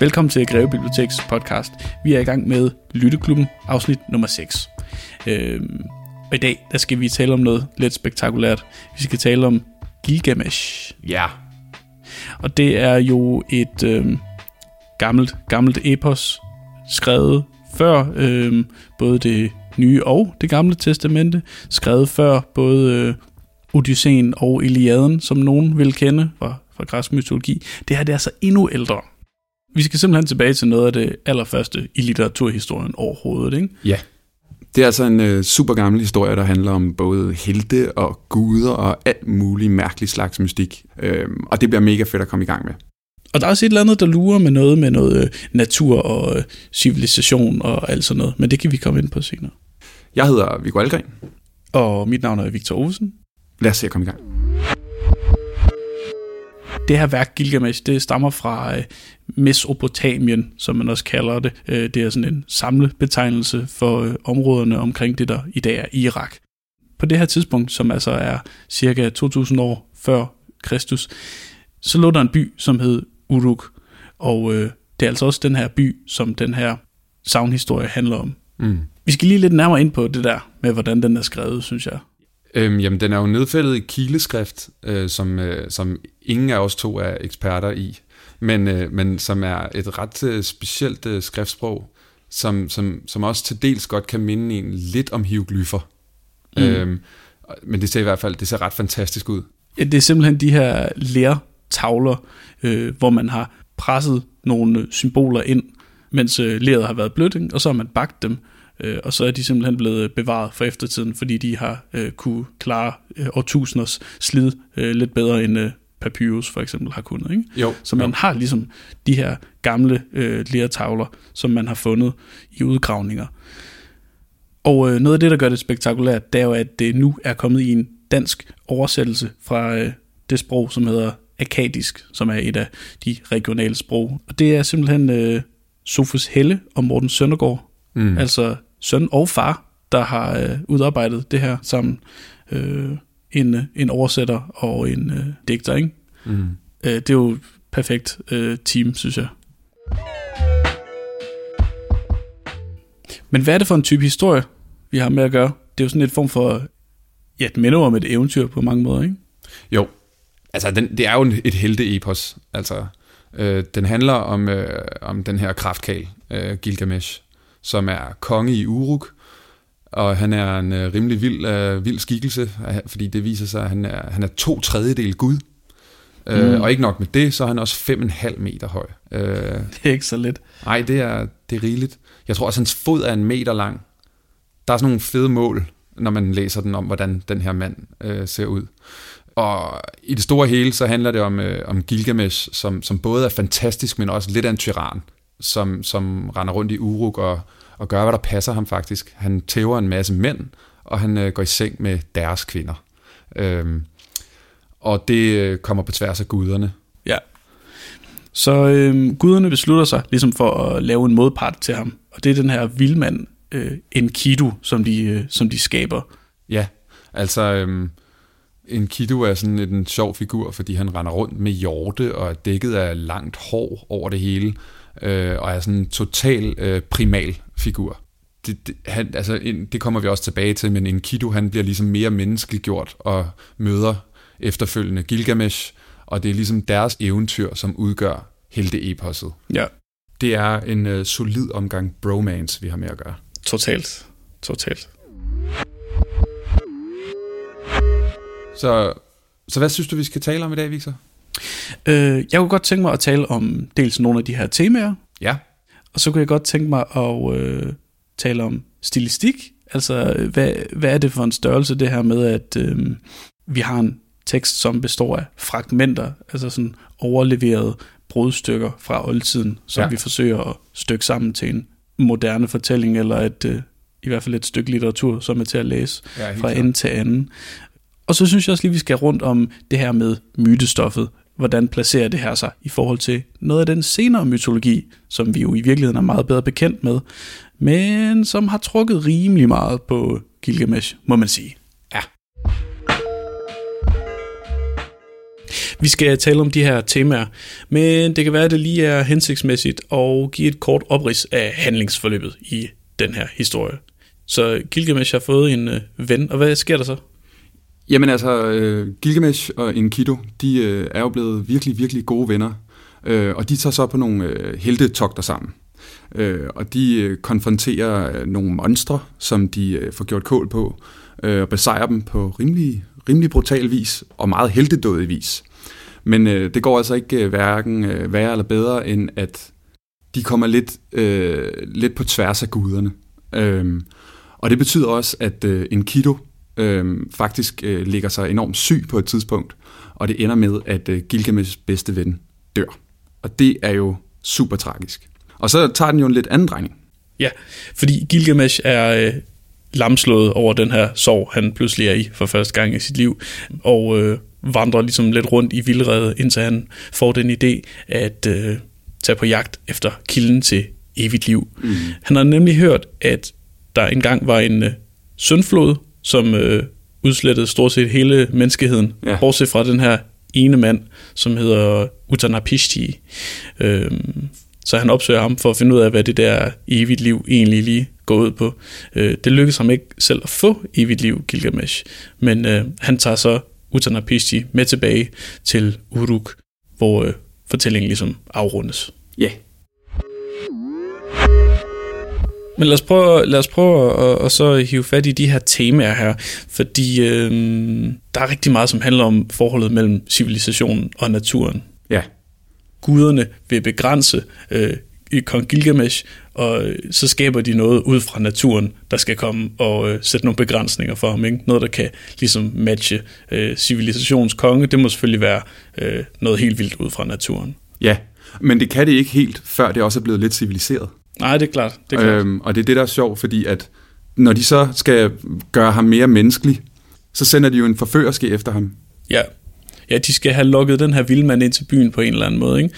Velkommen til Greve Biblioteks podcast. Vi er i gang med Lytteklubben, afsnit nummer 6. Øhm, og i dag der skal vi tale om noget lidt spektakulært. Vi skal tale om Gilgamesh. Ja. Og det er jo et øhm, gammelt, gammelt epos, skrevet før øhm, både det nye og det gamle testamente. Skrevet før både øh, Odysseen og Iliaden, som nogen vil kende fra, fra græsk mytologi. Det her det er så endnu ældre. Vi skal simpelthen tilbage til noget af det allerførste i litteraturhistorien overhovedet, ikke? Ja. Det er altså en øh, super gammel historie, der handler om både helte og guder og alt muligt mærkeligt slags mystik. Øhm, og det bliver mega fedt at komme i gang med. Og der er også et eller andet, der lurer med noget med noget øh, natur og øh, civilisation og alt sådan noget. Men det kan vi komme ind på senere. Jeg hedder Viggo Algren. Og mit navn er Victor Olsen. Lad os se at komme i gang. Det her værk Gilgamesh, det stammer fra øh, Mesopotamien, som man også kalder det. Øh, det er sådan en samlebetegnelse for øh, områderne omkring det, der i dag er Irak. På det her tidspunkt, som altså er cirka 2000 år før Kristus, så lå der en by, som hed Uruk. Og øh, det er altså også den her by, som den her savnhistorie handler om. Mm. Vi skal lige lidt nærmere ind på det der med, hvordan den er skrevet, synes jeg. Øhm, jamen, den er jo nedfældet i kileskrift, øh, som, øh, som ingen af os to er eksperter i, men, øh, men som er et ret øh, specielt øh, skriftsprog, som, som, som også til dels godt kan minde en lidt om hieroglyffer. Mm. Øhm, men det ser i hvert fald det ser ret fantastisk ud. Ja, det er simpelthen de her lærtavler, øh, hvor man har presset nogle symboler ind, mens øh, leret har været blødt, og så har man bagt dem, øh, og så er de simpelthen blevet bevaret for eftertiden, fordi de har øh, kunne klare øh, årtusinders slid øh, lidt bedre end øh, papyrus for eksempel har kunnet. Ikke? Jo, Så man jo. har ligesom de her gamle øh, lertavler, som man har fundet i udgravninger. Og øh, noget af det, der gør det spektakulært, det er jo, at det nu er kommet i en dansk oversættelse fra øh, det sprog, som hedder akadisk, som er et af de regionale sprog. Og det er simpelthen øh, Sofus Helle og Morten Søndergaard, Mm. mm. altså søn og far, der har øh, udarbejdet det her sammen. Øh, en, øh, en oversætter og en øh, digter, ikke? Mm. Øh, det er jo et perfekt øh, team, synes jeg. Men hvad er det for en type historie, vi har med at gøre? Det er jo sådan et form for, ja, det minder jo om et eventyr på mange måder, ikke? Jo, altså den, det er jo en- et helte-epos. Altså, øh, den handler om, øh, om den her kraftkal, øh, Gilgamesh, som er konge i Uruk, og han er en øh, rimelig vild, øh, vild skikkelse, øh, fordi det viser sig, at han er, han er to tredjedel Gud. Mm. Mm. Øh, og ikke nok med det, så er han også 5,5 meter høj. Øh, Det er ikke så let. Nej, det er, det er rigeligt. Jeg tror også, hans fod er en meter lang. Der er sådan nogle fede mål, når man læser den om, hvordan den her mand øh, ser ud. Og i det store hele, så handler det om, øh, om Gilgamesh, som, som både er fantastisk, men også lidt af en tyran, som, som render rundt i Uruk og, og gør, hvad der passer ham faktisk. Han tæver en masse mænd, og han øh, går i seng med deres kvinder. Øhm, og det øh, kommer på tværs af guderne. Ja. Så øh, guderne beslutter sig ligesom for at lave en modpart til ham. Og det er den her vildmand, øh, Enkidu, som de, øh, som de skaber. Ja, altså øhm, Enkidu er sådan en sjov figur, fordi han render rundt med hjorte og er dækket af langt hår over det hele, øh, og er sådan en total øh, primal figur. Det, det, han, altså, en, det kommer vi også tilbage til, men Enkidu han bliver ligesom mere menneskeliggjort og møder efterfølgende Gilgamesh, og det er ligesom deres eventyr, som udgør helte-eposset. Ja, Det er en øh, solid omgang bromance, vi har med at gøre. totalt. Totalt. Så, så hvad synes du, vi skal tale om i dag, Victor? Øh, jeg kunne godt tænke mig at tale om dels nogle af de her temaer, Ja. og så kunne jeg godt tænke mig at øh, tale om stilistik. Altså, øh, hvad, hvad er det for en størrelse, det her med, at øh, vi har en tekst, som består af fragmenter, altså sådan overleverede brudstykker fra oldtiden, som Ja. ja. vi forsøger at stykke sammen til en moderne fortælling, eller et, øh, i hvert fald et stykke litteratur, som er til at læse ja fra ende til anden. Og så synes jeg også lige, vi skal rundt om det her med mytestoffet. Hvordan placerer det her sig i forhold til noget af den senere mytologi, som vi jo i virkeligheden er meget bedre bekendt med, men som har trukket rimelig meget på Gilgamesh, må man sige. Ja. Vi skal tale om de her temaer, men det kan være, at det lige er hensigtsmæssigt at give et kort oprids af handlingsforløbet i den her historie. Så Gilgamesh har fået en øh, ven, og hvad sker der så? Jamen altså, øh, Gilgamesh og Enkidu, de øh, er jo blevet virkelig, virkelig gode venner. Øh, og de tager så på nogle øh, heltetogter sammen. Øh, og de øh, konfronterer øh, nogle monstre, som de øh, får gjort kål på, øh, og besejrer dem på rimelig, rimelig brutal vis, og meget heldedådig vis. Men øh, det går altså ikke øh, hverken øh, værre eller bedre, end at de kommer lidt, øh, lidt på tværs af guderne. Øh, og det betyder også, at øh, Enkidu øh, faktisk øh, ligger sig enormt syg på et tidspunkt, og det ender med, at øh, Gilgameshs bedste ven dør. Og det er jo super tragisk. Og så tager den jo en lidt anden drejning. Ja, fordi Gilgamesh er øh, lamslået over den her sorg, han pludselig er i for første gang i sit liv, og øh, vandrer ligesom lidt rundt i vildrede, indtil han får den idé at øh, tage på jagt efter kilden til evigt liv. Mm. Han har nemlig hørt, at der engang var en øh, syndflod, som øh, udslettede stort set hele menneskeheden, ja. bortset fra den her ene mand, som hedder Utanapishti. Øhm, så han opsøger ham for at finde ud af, hvad det der evigt liv egentlig lige går ud på. Øh, det lykkedes ham ikke selv at få evigt liv, Gilgamesh, men øh, han tager så Utanapishti med tilbage til Uruk, hvor øh, fortællingen ligesom afrundes. Ja. Yeah. Men lad os prøve, lad os prøve at, at så hive fat i de her temaer her, fordi øh, der er rigtig meget, som handler om forholdet mellem civilisationen og naturen. Ja. Guderne vil begrænse øh, i kong Gilgamesh, og så skaber de noget ud fra naturen, der skal komme og øh, sætte nogle begrænsninger for ham. Ikke? Noget, der kan ligesom matche øh, civilisations konge. Det må selvfølgelig være øh, noget helt vildt ud fra naturen. Ja, men det kan det ikke helt, før det også er blevet lidt civiliseret. Nej, det er klart. Det er klart. Øhm, og det er det, der er sjovt, fordi at når de så skal gøre ham mere menneskelig, så sender de jo en forførerske efter ham. Ja. Ja, de skal have lukket den her vildmand ind til byen på en eller anden måde. Ikke?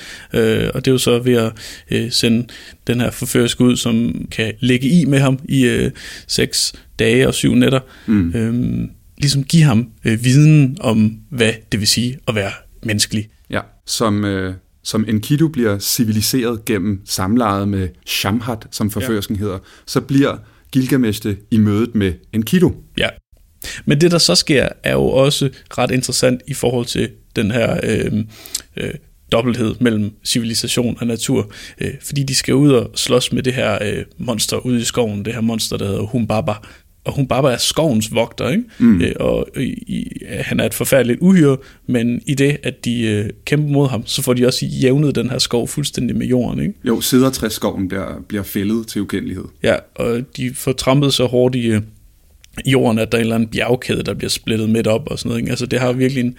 Øh, og det er jo så ved at øh, sende den her forførerske ud, som kan ligge i med ham i øh, seks dage og syv nætter. Mm. Øh, ligesom give ham øh, viden om, hvad det vil sige at være menneskelig. Ja, som, øh, som Enkidu bliver civiliseret gennem samlejet med Shamhat, som forførsken ja. hedder, så bliver Gilgamesh det i mødet med Enkidu. Ja, men det der så sker, er jo også ret interessant i forhold til den her øh, øh, dobbelthed mellem civilisation og natur, øh, fordi de skal ud og slås med det her øh, monster ude i skoven, det her monster, der hedder Humbaba, og hun bare er skovens vogter, ikke? Mm. Øh, og i, han er et forfærdeligt uhyre, men i det, at de øh, kæmper mod ham, så får de også jævnet den her skov fuldstændig med jorden, ikke? Jo, sidertræsskoven der bliver fældet til ukendelighed. Ja, og de får trampet så hårdt i øh, jorden, at der er en eller anden bjergkæde, der bliver splittet midt op og sådan noget, ikke? Altså det har virkelig en...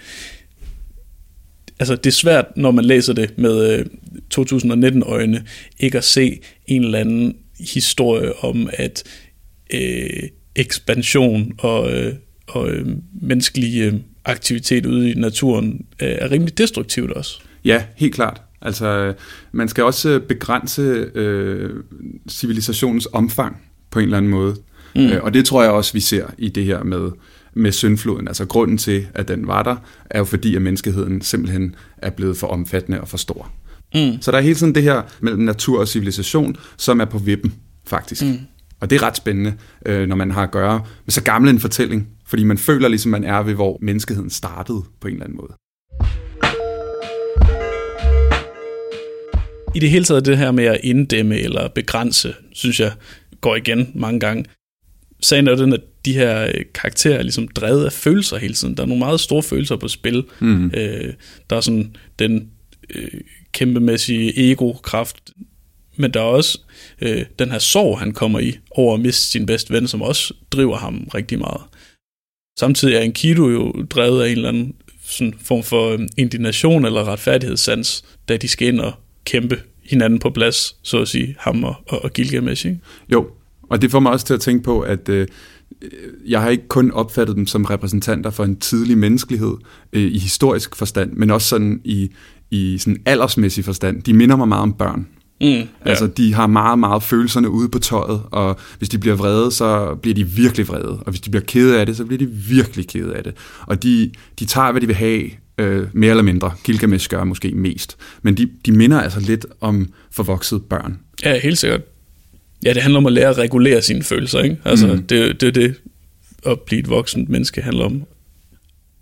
Altså det er svært, når man læser det med øh, 2019-øjne, ikke at se en eller anden historie om, at øh, ekspansion og, øh, og øh, menneskelig øh, aktivitet ude i naturen øh, er rimelig destruktivt også. Ja, helt klart. Altså, man skal også begrænse øh, civilisationens omfang på en eller anden måde. Mm. Øh, og det tror jeg også, vi ser i det her med, med syndfloden. Altså grunden til, at den var der, er jo fordi, at menneskeheden simpelthen er blevet for omfattende og for stor. Mm. Så der er hele tiden det her mellem natur og civilisation, som er på vippen, faktisk. Mm. Og det er ret spændende, øh, når man har at gøre med så gammel en fortælling, fordi man føler ligesom, man er ved, hvor menneskeheden startede på en eller anden måde. I det hele taget det her med at inddæmme eller begrænse, synes jeg går igen mange gange. Sagen er den, at de her øh, karakterer er ligesom drevet af følelser hele tiden. Der er nogle meget store følelser på spil. Mm. Øh, der er sådan den øh, kæmpemæssige ego-kraft, men der er også øh, den her sorg, han kommer i over at miste sin bedste ven, som også driver ham rigtig meget. Samtidig er Enkidu jo drevet af en eller anden sådan form for øh, indignation eller retfærdighedssans, da de skal ind og kæmpe hinanden på plads, så at sige, ham og, og Gilgamesh. Ikke? Jo, og det får mig også til at tænke på, at øh, jeg har ikke kun opfattet dem som repræsentanter for en tidlig menneskelighed øh, i historisk forstand, men også sådan i, i sådan aldersmæssig forstand. De minder mig meget om børn. Mm, ja. Altså, de har meget, meget følelserne ude på tøjet, og hvis de bliver vrede, så bliver de virkelig vrede, og hvis de bliver kede af det, så bliver de virkelig kede af det. Og de, de tager, hvad de vil have, øh, mere eller mindre. Gilgamesh gør måske mest. Men de, de minder altså lidt om forvoksede børn. Ja, helt sikkert. Ja, det handler om at lære at regulere sine følelser, ikke? Altså, mm. det, det er det, at blive et voksent menneske handler om.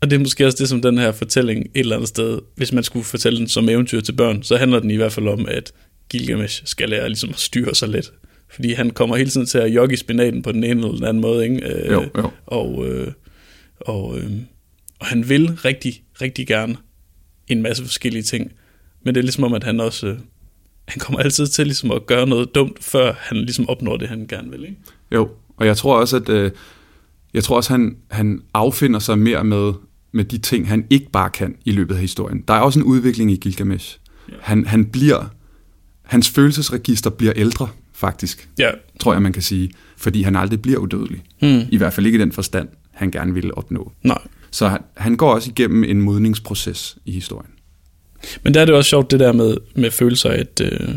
Og det er måske også det, som den her fortælling et eller andet sted, hvis man skulle fortælle den som eventyr til børn, så handler den i hvert fald om, at Gilgamesh skal lære ligesom at styre sig lidt. Fordi han kommer hele tiden til at jogge i spinaten på den ene eller den anden måde, ikke? Øh, jo, jo. Og, øh, og, øh, og han vil rigtig, rigtig gerne en masse forskellige ting. Men det er ligesom om, at han også... Øh, han kommer altid til ligesom at gøre noget dumt, før han ligesom opnår det, han gerne vil, ikke? Jo, og jeg tror også, at... Øh, jeg tror også, han, han affinder sig mere med, med de ting, han ikke bare kan i løbet af historien. Der er også en udvikling i Gilgamesh. Ja. Han, han bliver... Hans følelsesregister bliver ældre, faktisk. Ja. Tror jeg, man kan sige. Fordi han aldrig bliver udødelig. Hmm. I hvert fald ikke i den forstand, han gerne ville opnå. Nej. Så han, han går også igennem en modningsproces i historien. Men der er det også sjovt, det der med, med følelser, at, øh,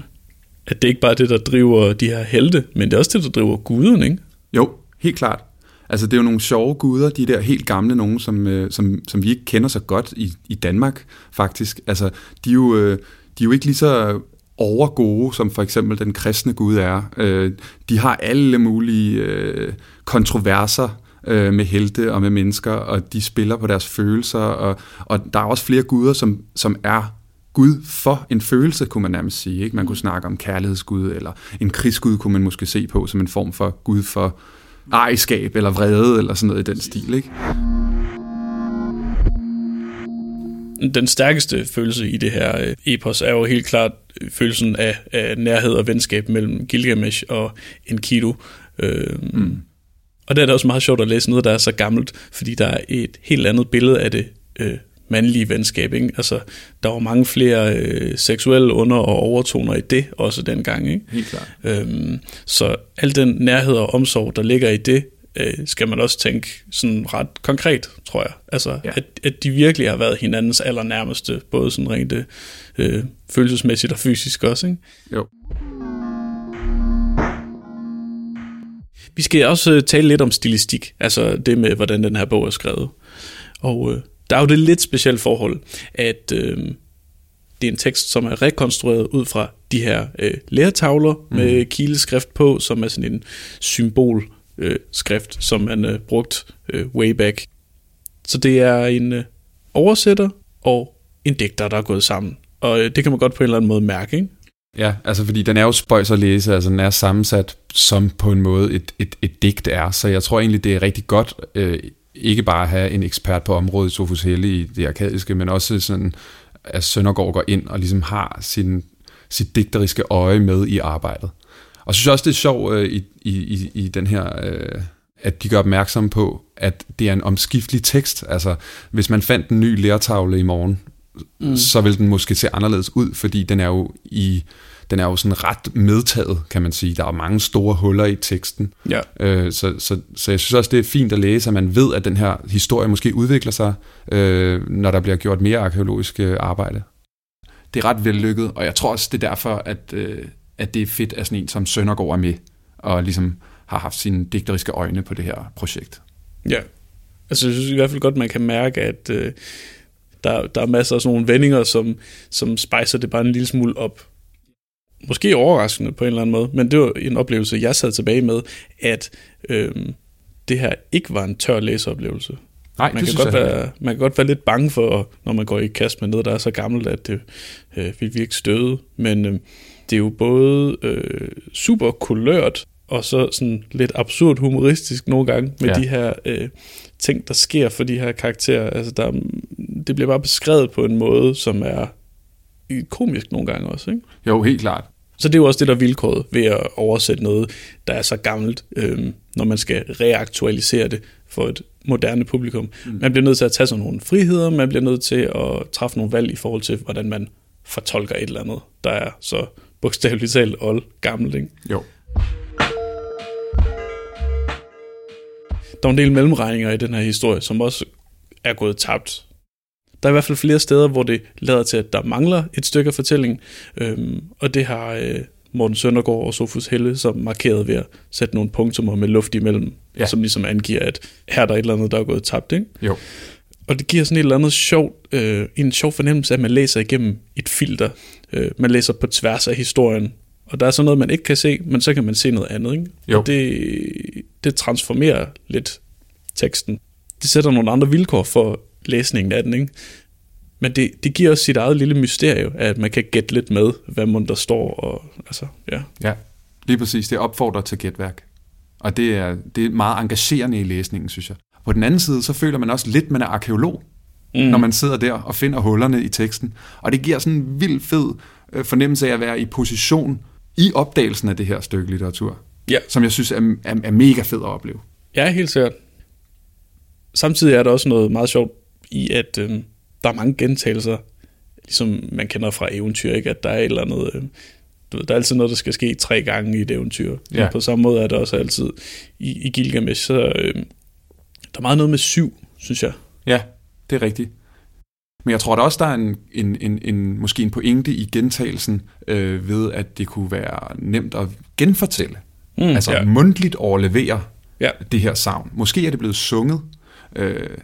at det ikke bare er det, der driver de her helte, men det er også det, der driver guderne, ikke? Jo, helt klart. Altså det er jo nogle sjove guder, de der helt gamle nogen, som, øh, som, som vi ikke kender så godt i, i Danmark faktisk. Altså de er, jo, øh, de er jo ikke lige så overgode, som for eksempel den kristne gud er. Øh, de har alle mulige øh, kontroverser øh, med helte og med mennesker, og de spiller på deres følelser, og, og der er også flere guder, som, som er Gud for en følelse, kunne man nærmest sige. Ikke? Man kunne snakke om kærlighedsgud, eller en krigsgud kunne man måske se på som en form for Gud for ejerskab, eller vrede, eller sådan noget i den stil. Ikke? Den stærkeste følelse i det her øh, epos er jo helt klart følelsen af, af nærhed og venskab mellem Gilgamesh og Enkidu. Øh, mm. Og det er da også meget sjovt at læse noget, der er så gammelt, fordi der er et helt andet billede af det øh, mandlige venskab. Ikke? Altså, der var mange flere øh, seksuelle under- og overtoner i det også dengang. Ikke? Helt klart. Øhm, så al den nærhed og omsorg, der ligger i det, øh, skal man også tænke sådan ret konkret, tror jeg. Altså, ja. at, at de virkelig har været hinandens allernærmeste, både sådan rent øh, følelsesmæssigt og fysisk også. Ikke? Jo. Vi skal også øh, tale lidt om stilistik, altså det med, hvordan den her bog er skrevet. Og øh, der er jo det lidt specielle forhold, at øh, det er en tekst, som er rekonstrueret ud fra de her øh, lærtavler mm. med kileskrift på, som er sådan en symbolskrift, øh, skrift, som man øh, brugt øh, way back. Så det er en øh, oversætter og en digter, der er gået sammen. Og øh, det kan man godt på en eller anden måde mærke, ikke? Ja, altså fordi den er jo spøjs at læse, altså den er sammensat som på en måde et, et, et digt er, så jeg tror egentlig, det er rigtig godt øh, ikke bare at have en ekspert på området, Sofus Helle i det arkadiske, men også sådan, at Søndergaard går ind og ligesom har sin, sit digteriske øje med i arbejdet. Og så synes jeg også, det er sjovt øh, i, i, i den her, øh, at de gør opmærksom på, at det er en omskiftelig tekst. Altså, hvis man fandt en ny lærtavle i morgen, mm. så vil den måske se anderledes ud, fordi den er jo i den er jo sådan ret medtaget, kan man sige. Der er mange store huller i teksten. Ja. Øh, så, så, så jeg synes også, det er fint at læse, at man ved, at den her historie måske udvikler sig, øh, når der bliver gjort mere arkeologisk øh, arbejde. Det er ret vellykket, og jeg tror også, det er derfor, at, øh, at det er fedt, at sådan en som Søndergaard er med, og ligesom har haft sine digteriske øjne på det her projekt. Ja, altså jeg synes i hvert fald godt, man kan mærke, at øh, der, der er masser af sådan nogle vendinger, som, som spejser det bare en lille smule op. Måske overraskende på en eller anden måde, men det var en oplevelse, jeg sad tilbage med, at øh, det her ikke var en tør læseoplevelse. Nej, man, kan godt være, man kan godt være lidt bange for, når man går i kast med noget, der er så gammelt, at det øh, vil virke støde. Men øh, det er jo både øh, super kulørt, og så sådan lidt absurd humoristisk nogle gange, med ja. de her øh, ting, der sker for de her karakterer. Altså, der, det bliver bare beskrevet på en måde, som er komisk nogle gange også, ikke? Jo, helt klart. Så det er jo også det, der er vilkåret ved at oversætte noget, der er så gammelt, øh, når man skal reaktualisere det for et moderne publikum. Mm. Man bliver nødt til at tage sådan nogle friheder, man bliver nødt til at træffe nogle valg i forhold til, hvordan man fortolker et eller andet, der er så bogstaveligt talt old gammelt. Ikke? Jo. Der er en del mellemregninger i den her historie, som også er gået tabt. Der er i hvert fald flere steder, hvor det lader til, at der mangler et stykke af fortællingen, øhm, og det har øh, Morten Søndergaard og Sofus Helle som markeret ved at sætte nogle punktummer med luft imellem, ja. som ligesom angiver, at her er der et eller andet, der er gået tabt. Ikke? Jo. Og det giver sådan et eller andet sjovt, øh, en sjov fornemmelse, at man læser igennem et filter. Øh, man læser på tværs af historien. Og der er sådan noget, man ikke kan se, men så kan man se noget andet. Ikke? Jo. Og det, det transformerer lidt teksten. Det sætter nogle andre vilkår for læsningen af den. Ikke? Men det, det giver også sit eget lille mysterie, at man kan gætte lidt med, hvad man der står. Og, altså, ja. Ja, lige præcis. Det opfordrer til gætværk. Og det er, det er meget engagerende i læsningen, synes jeg. På den anden side, så føler man også lidt, man er arkeolog, mm. når man sidder der og finder hullerne i teksten. Og det giver sådan en vild fed øh, fornemmelse af at være i position i opdagelsen af det her stykke litteratur. Ja. Som jeg synes er, er, er mega fed at opleve. Ja, helt sikkert. Samtidig er der også noget meget sjovt i, at øh, der er mange gentagelser, ligesom man kender fra eventyr, ikke? at der er et eller andet... Øh, du ved, der er altid noget, der skal ske tre gange i et eventyr. Ja. På samme måde er det også altid i, i Gilgamesh. Så øh, der er meget noget med syv, synes jeg. Ja, det er rigtigt. Men jeg tror da også, der er en, en, en, en måske en pointe i gentagelsen øh, ved, at det kunne være nemt at genfortælle. Mm, altså ja. mundtligt overlevere Ja. det her savn. Måske er det blevet sunget. Øh,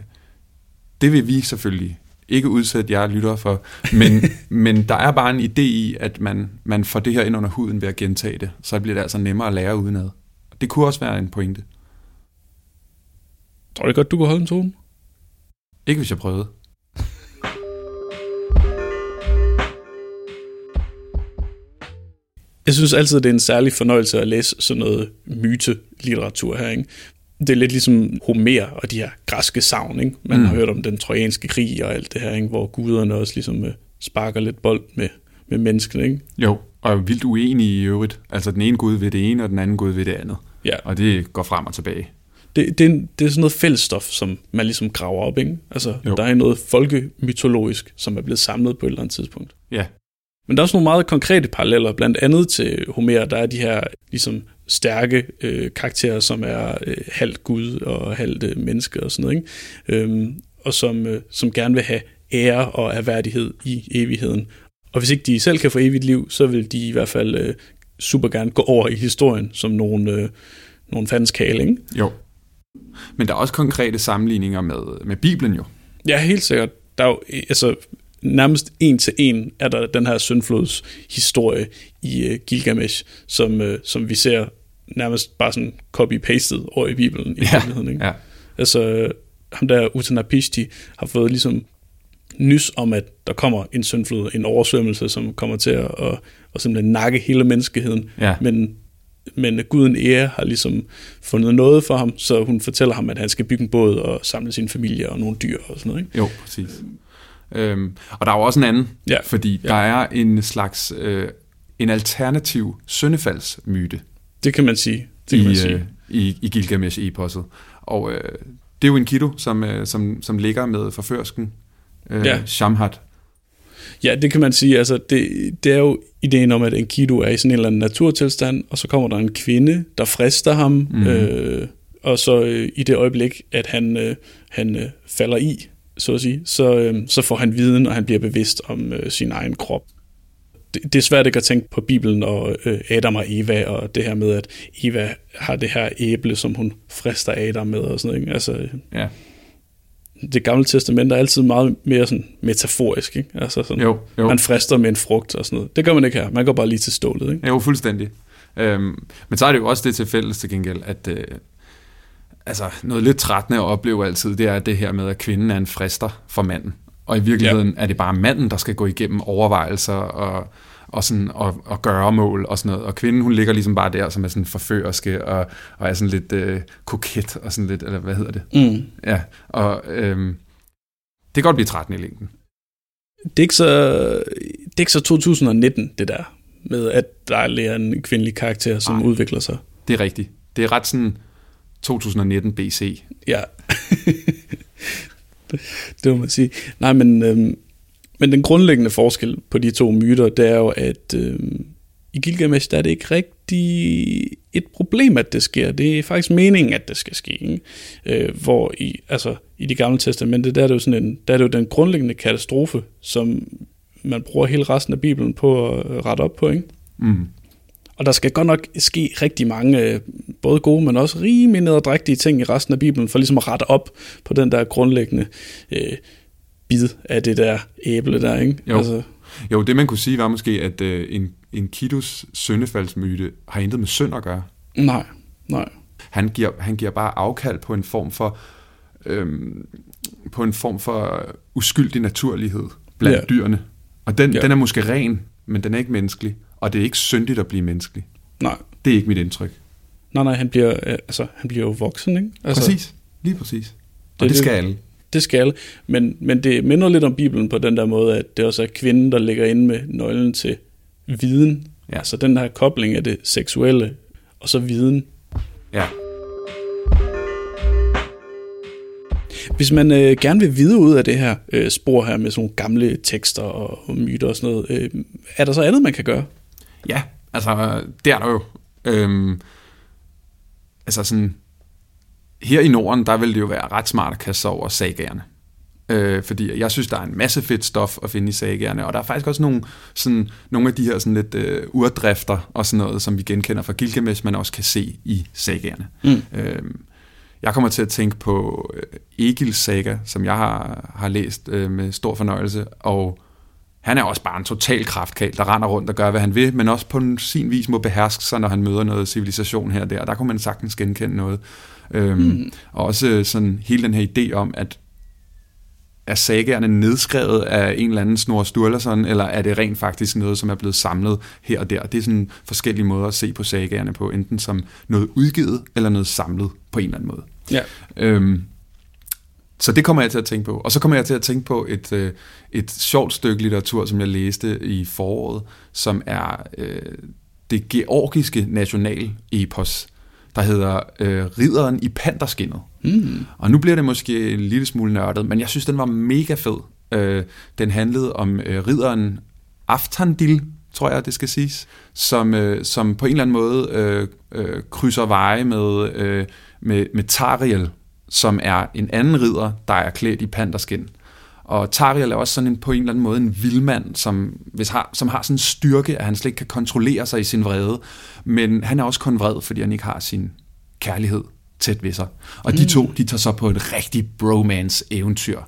det vil vi selvfølgelig ikke udsætte jer lyttere for, men, men der er bare en idé i, at man, man får det her ind under huden ved at gentage det. Så bliver det altså nemmere at lære udenad. Det kunne også være en pointe. Tror du godt, du kunne holde en tone? Ikke hvis jeg prøvede. Jeg synes altid, det er en særlig fornøjelse at læse sådan noget myte-litteratur her. Ikke? Det er lidt ligesom Homer og de her græske savn. Ikke? Man mm. Har hørt om den trojanske krig og alt det her, ikke? hvor guderne også ligesom øh, sparker lidt bold med, med menneskene. Ikke? Jo, og er vildt uenige i øvrigt. Altså den ene gud ved det ene, og den anden gud ved det andet. Ja, Og det går frem og tilbage. Det, det, er, det er sådan noget fællesstof, som man ligesom graver op. Ikke? Altså, Jo. der er noget folkemytologisk, som er blevet samlet på et eller andet tidspunkt. Ja, Men der er også nogle meget konkrete paralleller, blandt andet til Homer, der er de her ligesom stærke øh, karakterer, som er øh, halvt gud og halvt øh, menneske og sådan noget, ikke? Øhm, og som, øh, som gerne vil have ære og erhverdighed i evigheden. Og hvis ikke de selv kan få evigt liv, så vil de i hvert fald øh, super gerne gå over i historien som nogle, øh, nogle fandens kale, ikke? jo. Men der er også konkrete sammenligninger med, med Bibelen jo. Ja, helt sikkert. Der er jo, altså, nærmest en til en er der den her syndflods historie i uh, Gilgamesh, som, uh, som vi ser nærmest bare sådan copy-pastet over i Bibelen i virkeligheden. Ikke? ja. Altså, ham der Utanapishti har fået ligesom nys om, at der kommer en syndflod, en oversvømmelse, som kommer til at, at, at simpelthen nakke hele menneskeheden. Ja. Men, men guden Ea har ligesom fundet noget for ham, så hun fortæller ham, at han skal bygge en båd og samle sin familie og nogle dyr og sådan noget. Ikke? Jo, præcis. Øhm, og der er jo også en anden, Ja. fordi Ja. der er en slags øh, en alternativ syndefaldsmyte Det kan man sige. Det kan i, man sige. øh, i, i Gilgamesh-eposset. Og øh, det er jo en Kido, som, øh, som, som ligger med forførsken øh, ja. Shamhat. Ja, det kan man sige. Altså, det, det er jo ideen om, at Enkidu er i sådan en eller anden naturtilstand, og så kommer der en kvinde, der frister ham, mm-hmm. øh, og så øh, i det øjeblik, at han, øh, han øh, falder i, så at sige, så, øh, så får han viden, og han bliver bevidst om øh, sin egen krop. Det, det er svært ikke at tænke på Bibelen og øh, Adam og Eva, og det her med, at Eva har det her æble, som hun frister Adam med, og sådan noget. Ikke? Altså, Ja. Det gamle testament er altid meget mere sådan metaforisk, ikke? Altså sådan, Jo, jo. man frister med en frugt og sådan noget. Det gør man ikke her. Man går bare lige til stålet, ikke? Jo, fuldstændig. Øhm, men så er det jo også det til fælles til gengæld, at øh, altså, noget lidt trættende at opleve altid, det er det her med, at kvinden er en frister for manden. Og i virkeligheden ja. er det bare manden, der skal gå igennem overvejelser og, og, sådan, og, og gøre mål og sådan noget. Og kvinden, hun ligger ligesom bare der, som er sådan forførerske og, og er sådan lidt øh, koket og sådan lidt, eller hvad hedder det? Mm. Ja, og øhm, det kan godt blive trættende i længden. Det, er ikke så, det er ikke så 2019, det der, med at der er en kvindelig karakter, som. Ej. udvikler sig. Det er rigtigt. Det er ret sådan 2019 BC. Ja. det, det må man sige. Nej, men, øhm, men den grundlæggende forskel på de to myter, det er jo, at øhm, i Gilgamesh, der er det ikke rigtig et problem, at det sker. Det er faktisk meningen, at det skal ske. Ikke? Øh, hvor i, altså, i de gamle testamente, der er, det jo sådan en, der er det jo den grundlæggende katastrofe, som man bruger hele resten af Bibelen på at øh, rette op på. Ikke? Mm. Og der skal godt nok ske rigtig mange, øh, både gode, men også rimelig nederdrægtige ting i resten af Bibelen, for ligesom at rette op på den der grundlæggende øh, bid af det der æble der, ikke? Jo. Altså. jo, det man kunne sige var måske, at øh, en, en Kidus syndefaldsmyte har intet med synd at gøre. Nej, nej. Han giver, han giver bare afkald på en form for øhm, på en form for uskyldig naturlighed blandt ja. dyrene. Og den, ja. den er måske ren, men den er ikke menneskelig. Og det er ikke syndigt at blive menneskelig. Nej. Det er ikke mit indtryk. Nej, nej, han bliver, øh, altså, han bliver jo voksen, ikke? Altså, præcis, lige præcis. Og det, det skal alle. Det skal men, men det minder lidt om Bibelen på den der måde, at det også er kvinden, der ligger inde med nøglen til viden. Ja. Altså den her kobling af det seksuelle og så viden. Ja. Hvis man øh, gerne vil vide ud af det her øh, spor her med sådan nogle gamle tekster og, og myter og sådan noget, øh, er der så andet, man kan gøre? Ja, altså det er der jo. Øhm, altså sådan, her i Norden, der vil det jo være ret smart at kaste sig over sagagerne. Øh, fordi jeg synes, der er en masse fedt stof at finde i sagagerne, og der er faktisk også nogle, sådan, nogle af de her sådan lidt øh, urdrifter og sådan noget, som vi genkender fra Gilgamesh, man også kan se i sagagerne. Mm. Øh, jeg kommer til at tænke på øh, Egils saga, som jeg har, har læst øh, med stor fornøjelse, og han er også bare en total kraftkald, der render rundt og gør, hvad han vil, men også på sin vis må beherske sig, når han møder noget civilisation her og der. Der kunne man sagtens genkende noget. Øhm, mm. Og også sådan hele den her idé om, at er sagerne nedskrevet af en eller anden Snor Sturlason, eller er det rent faktisk noget, som er blevet samlet her og der? Det er sådan forskellige måder at se på sagerne på, enten som noget udgivet, eller noget samlet på en eller anden måde. Ja. Øhm, så det kommer jeg til at tænke på. Og så kommer jeg til at tænke på et, øh, et sjovt stykke litteratur, som jeg læste i foråret, som er øh, det georgiske nationalepos, der hedder øh, Ridderen i panderskinnet. Mm. Og nu bliver det måske en lille smule nørdet, men jeg synes, den var mega fed. Øh, den handlede om øh, ridderen Aftandil, tror jeg, det skal siges, som, øh, som på en eller anden måde øh, øh, krydser veje med, øh, med, med Tariel, som er en anden ridder, der er klædt i panderskin. Og Tariel er også sådan en, på en eller anden måde en vildmand, som, hvis har, som har sådan en styrke, at han slet ikke kan kontrollere sig i sin vrede. Men han er også kun vred, fordi han ikke har sin kærlighed tæt ved sig. Og mm. de to, de tager så på et rigtig bromance-eventyr.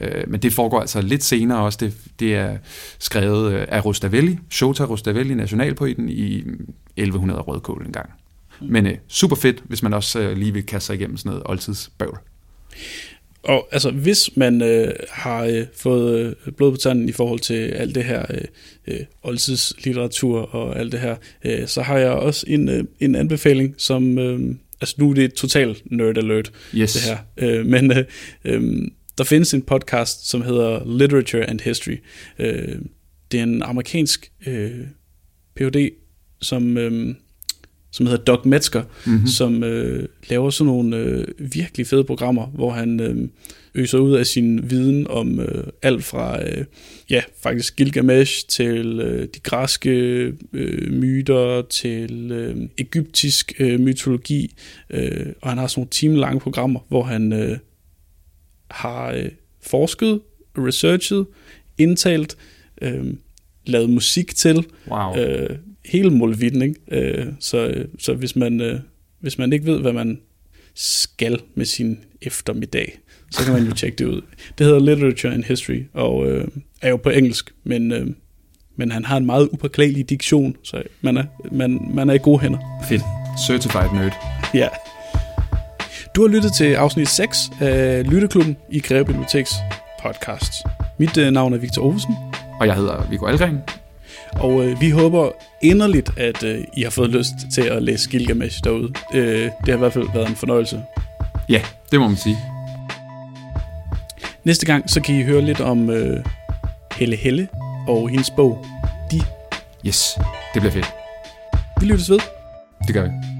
Øh, men det foregår altså lidt senere også. Det, det er skrevet øh, af Rustavelli, Shota Rustavelli, nationalpoeten, i 1100 rødkål en gang. Mm. Men øh, super fedt, hvis man også øh, lige vil kaste sig igennem sådan noget oldtidsbøvl. Og altså, hvis man øh, har øh, fået øh, blod på tanden i forhold til alt det her øh, øh, oldtidslitteratur og alt det her, øh, så har jeg også en, øh, en anbefaling, som... Øh, altså nu er det et total nerd alert, yes. det her. Øh, men øh, øh, der findes en podcast, som hedder Literature and History. Øh, det er en amerikansk øh, Ph.D., som... Øh, som hedder Doc Metzger, mm-hmm. som øh, laver sådan nogle øh, virkelig fede programmer, hvor han øh, øser ud af sin viden om øh, alt fra, øh, ja, faktisk Gilgamesh til øh, de græske øh, myter til øh, egyptisk øh, mytologi, øh, og han har sådan nogle timelange programmer, hvor han øh, har øh, forsket, researchet, indtalt, øh, lavet musik til, wow. øh, hele målvitten, ikke? Øh, så, så hvis man, øh, hvis man ikke ved, hvad man skal med sin eftermiddag, så kan man jo tjekke det ud. Det hedder Literature and History, og øh, er jo på engelsk, men, øh, men han har en meget upåklagelig diktion, så man er, man, man er i gode hænder. Fedt. Certified nerd. Ja. Du har lyttet til afsnit 6 af Lytteklubben i Greve Biblioteks podcast. Mit øh, navn er Victor Ovesen. Og jeg hedder Viggo Algren. Og øh, vi håber inderligt, at øh, I har fået lyst til at læse Gilgamesh derude. Øh, det har i hvert fald været en fornøjelse. Ja, det må man sige. Næste gang, så kan I høre lidt om øh, Helle Helle og hendes bog De. Yes, det bliver fedt. Vi lyttes ved. Det gør vi.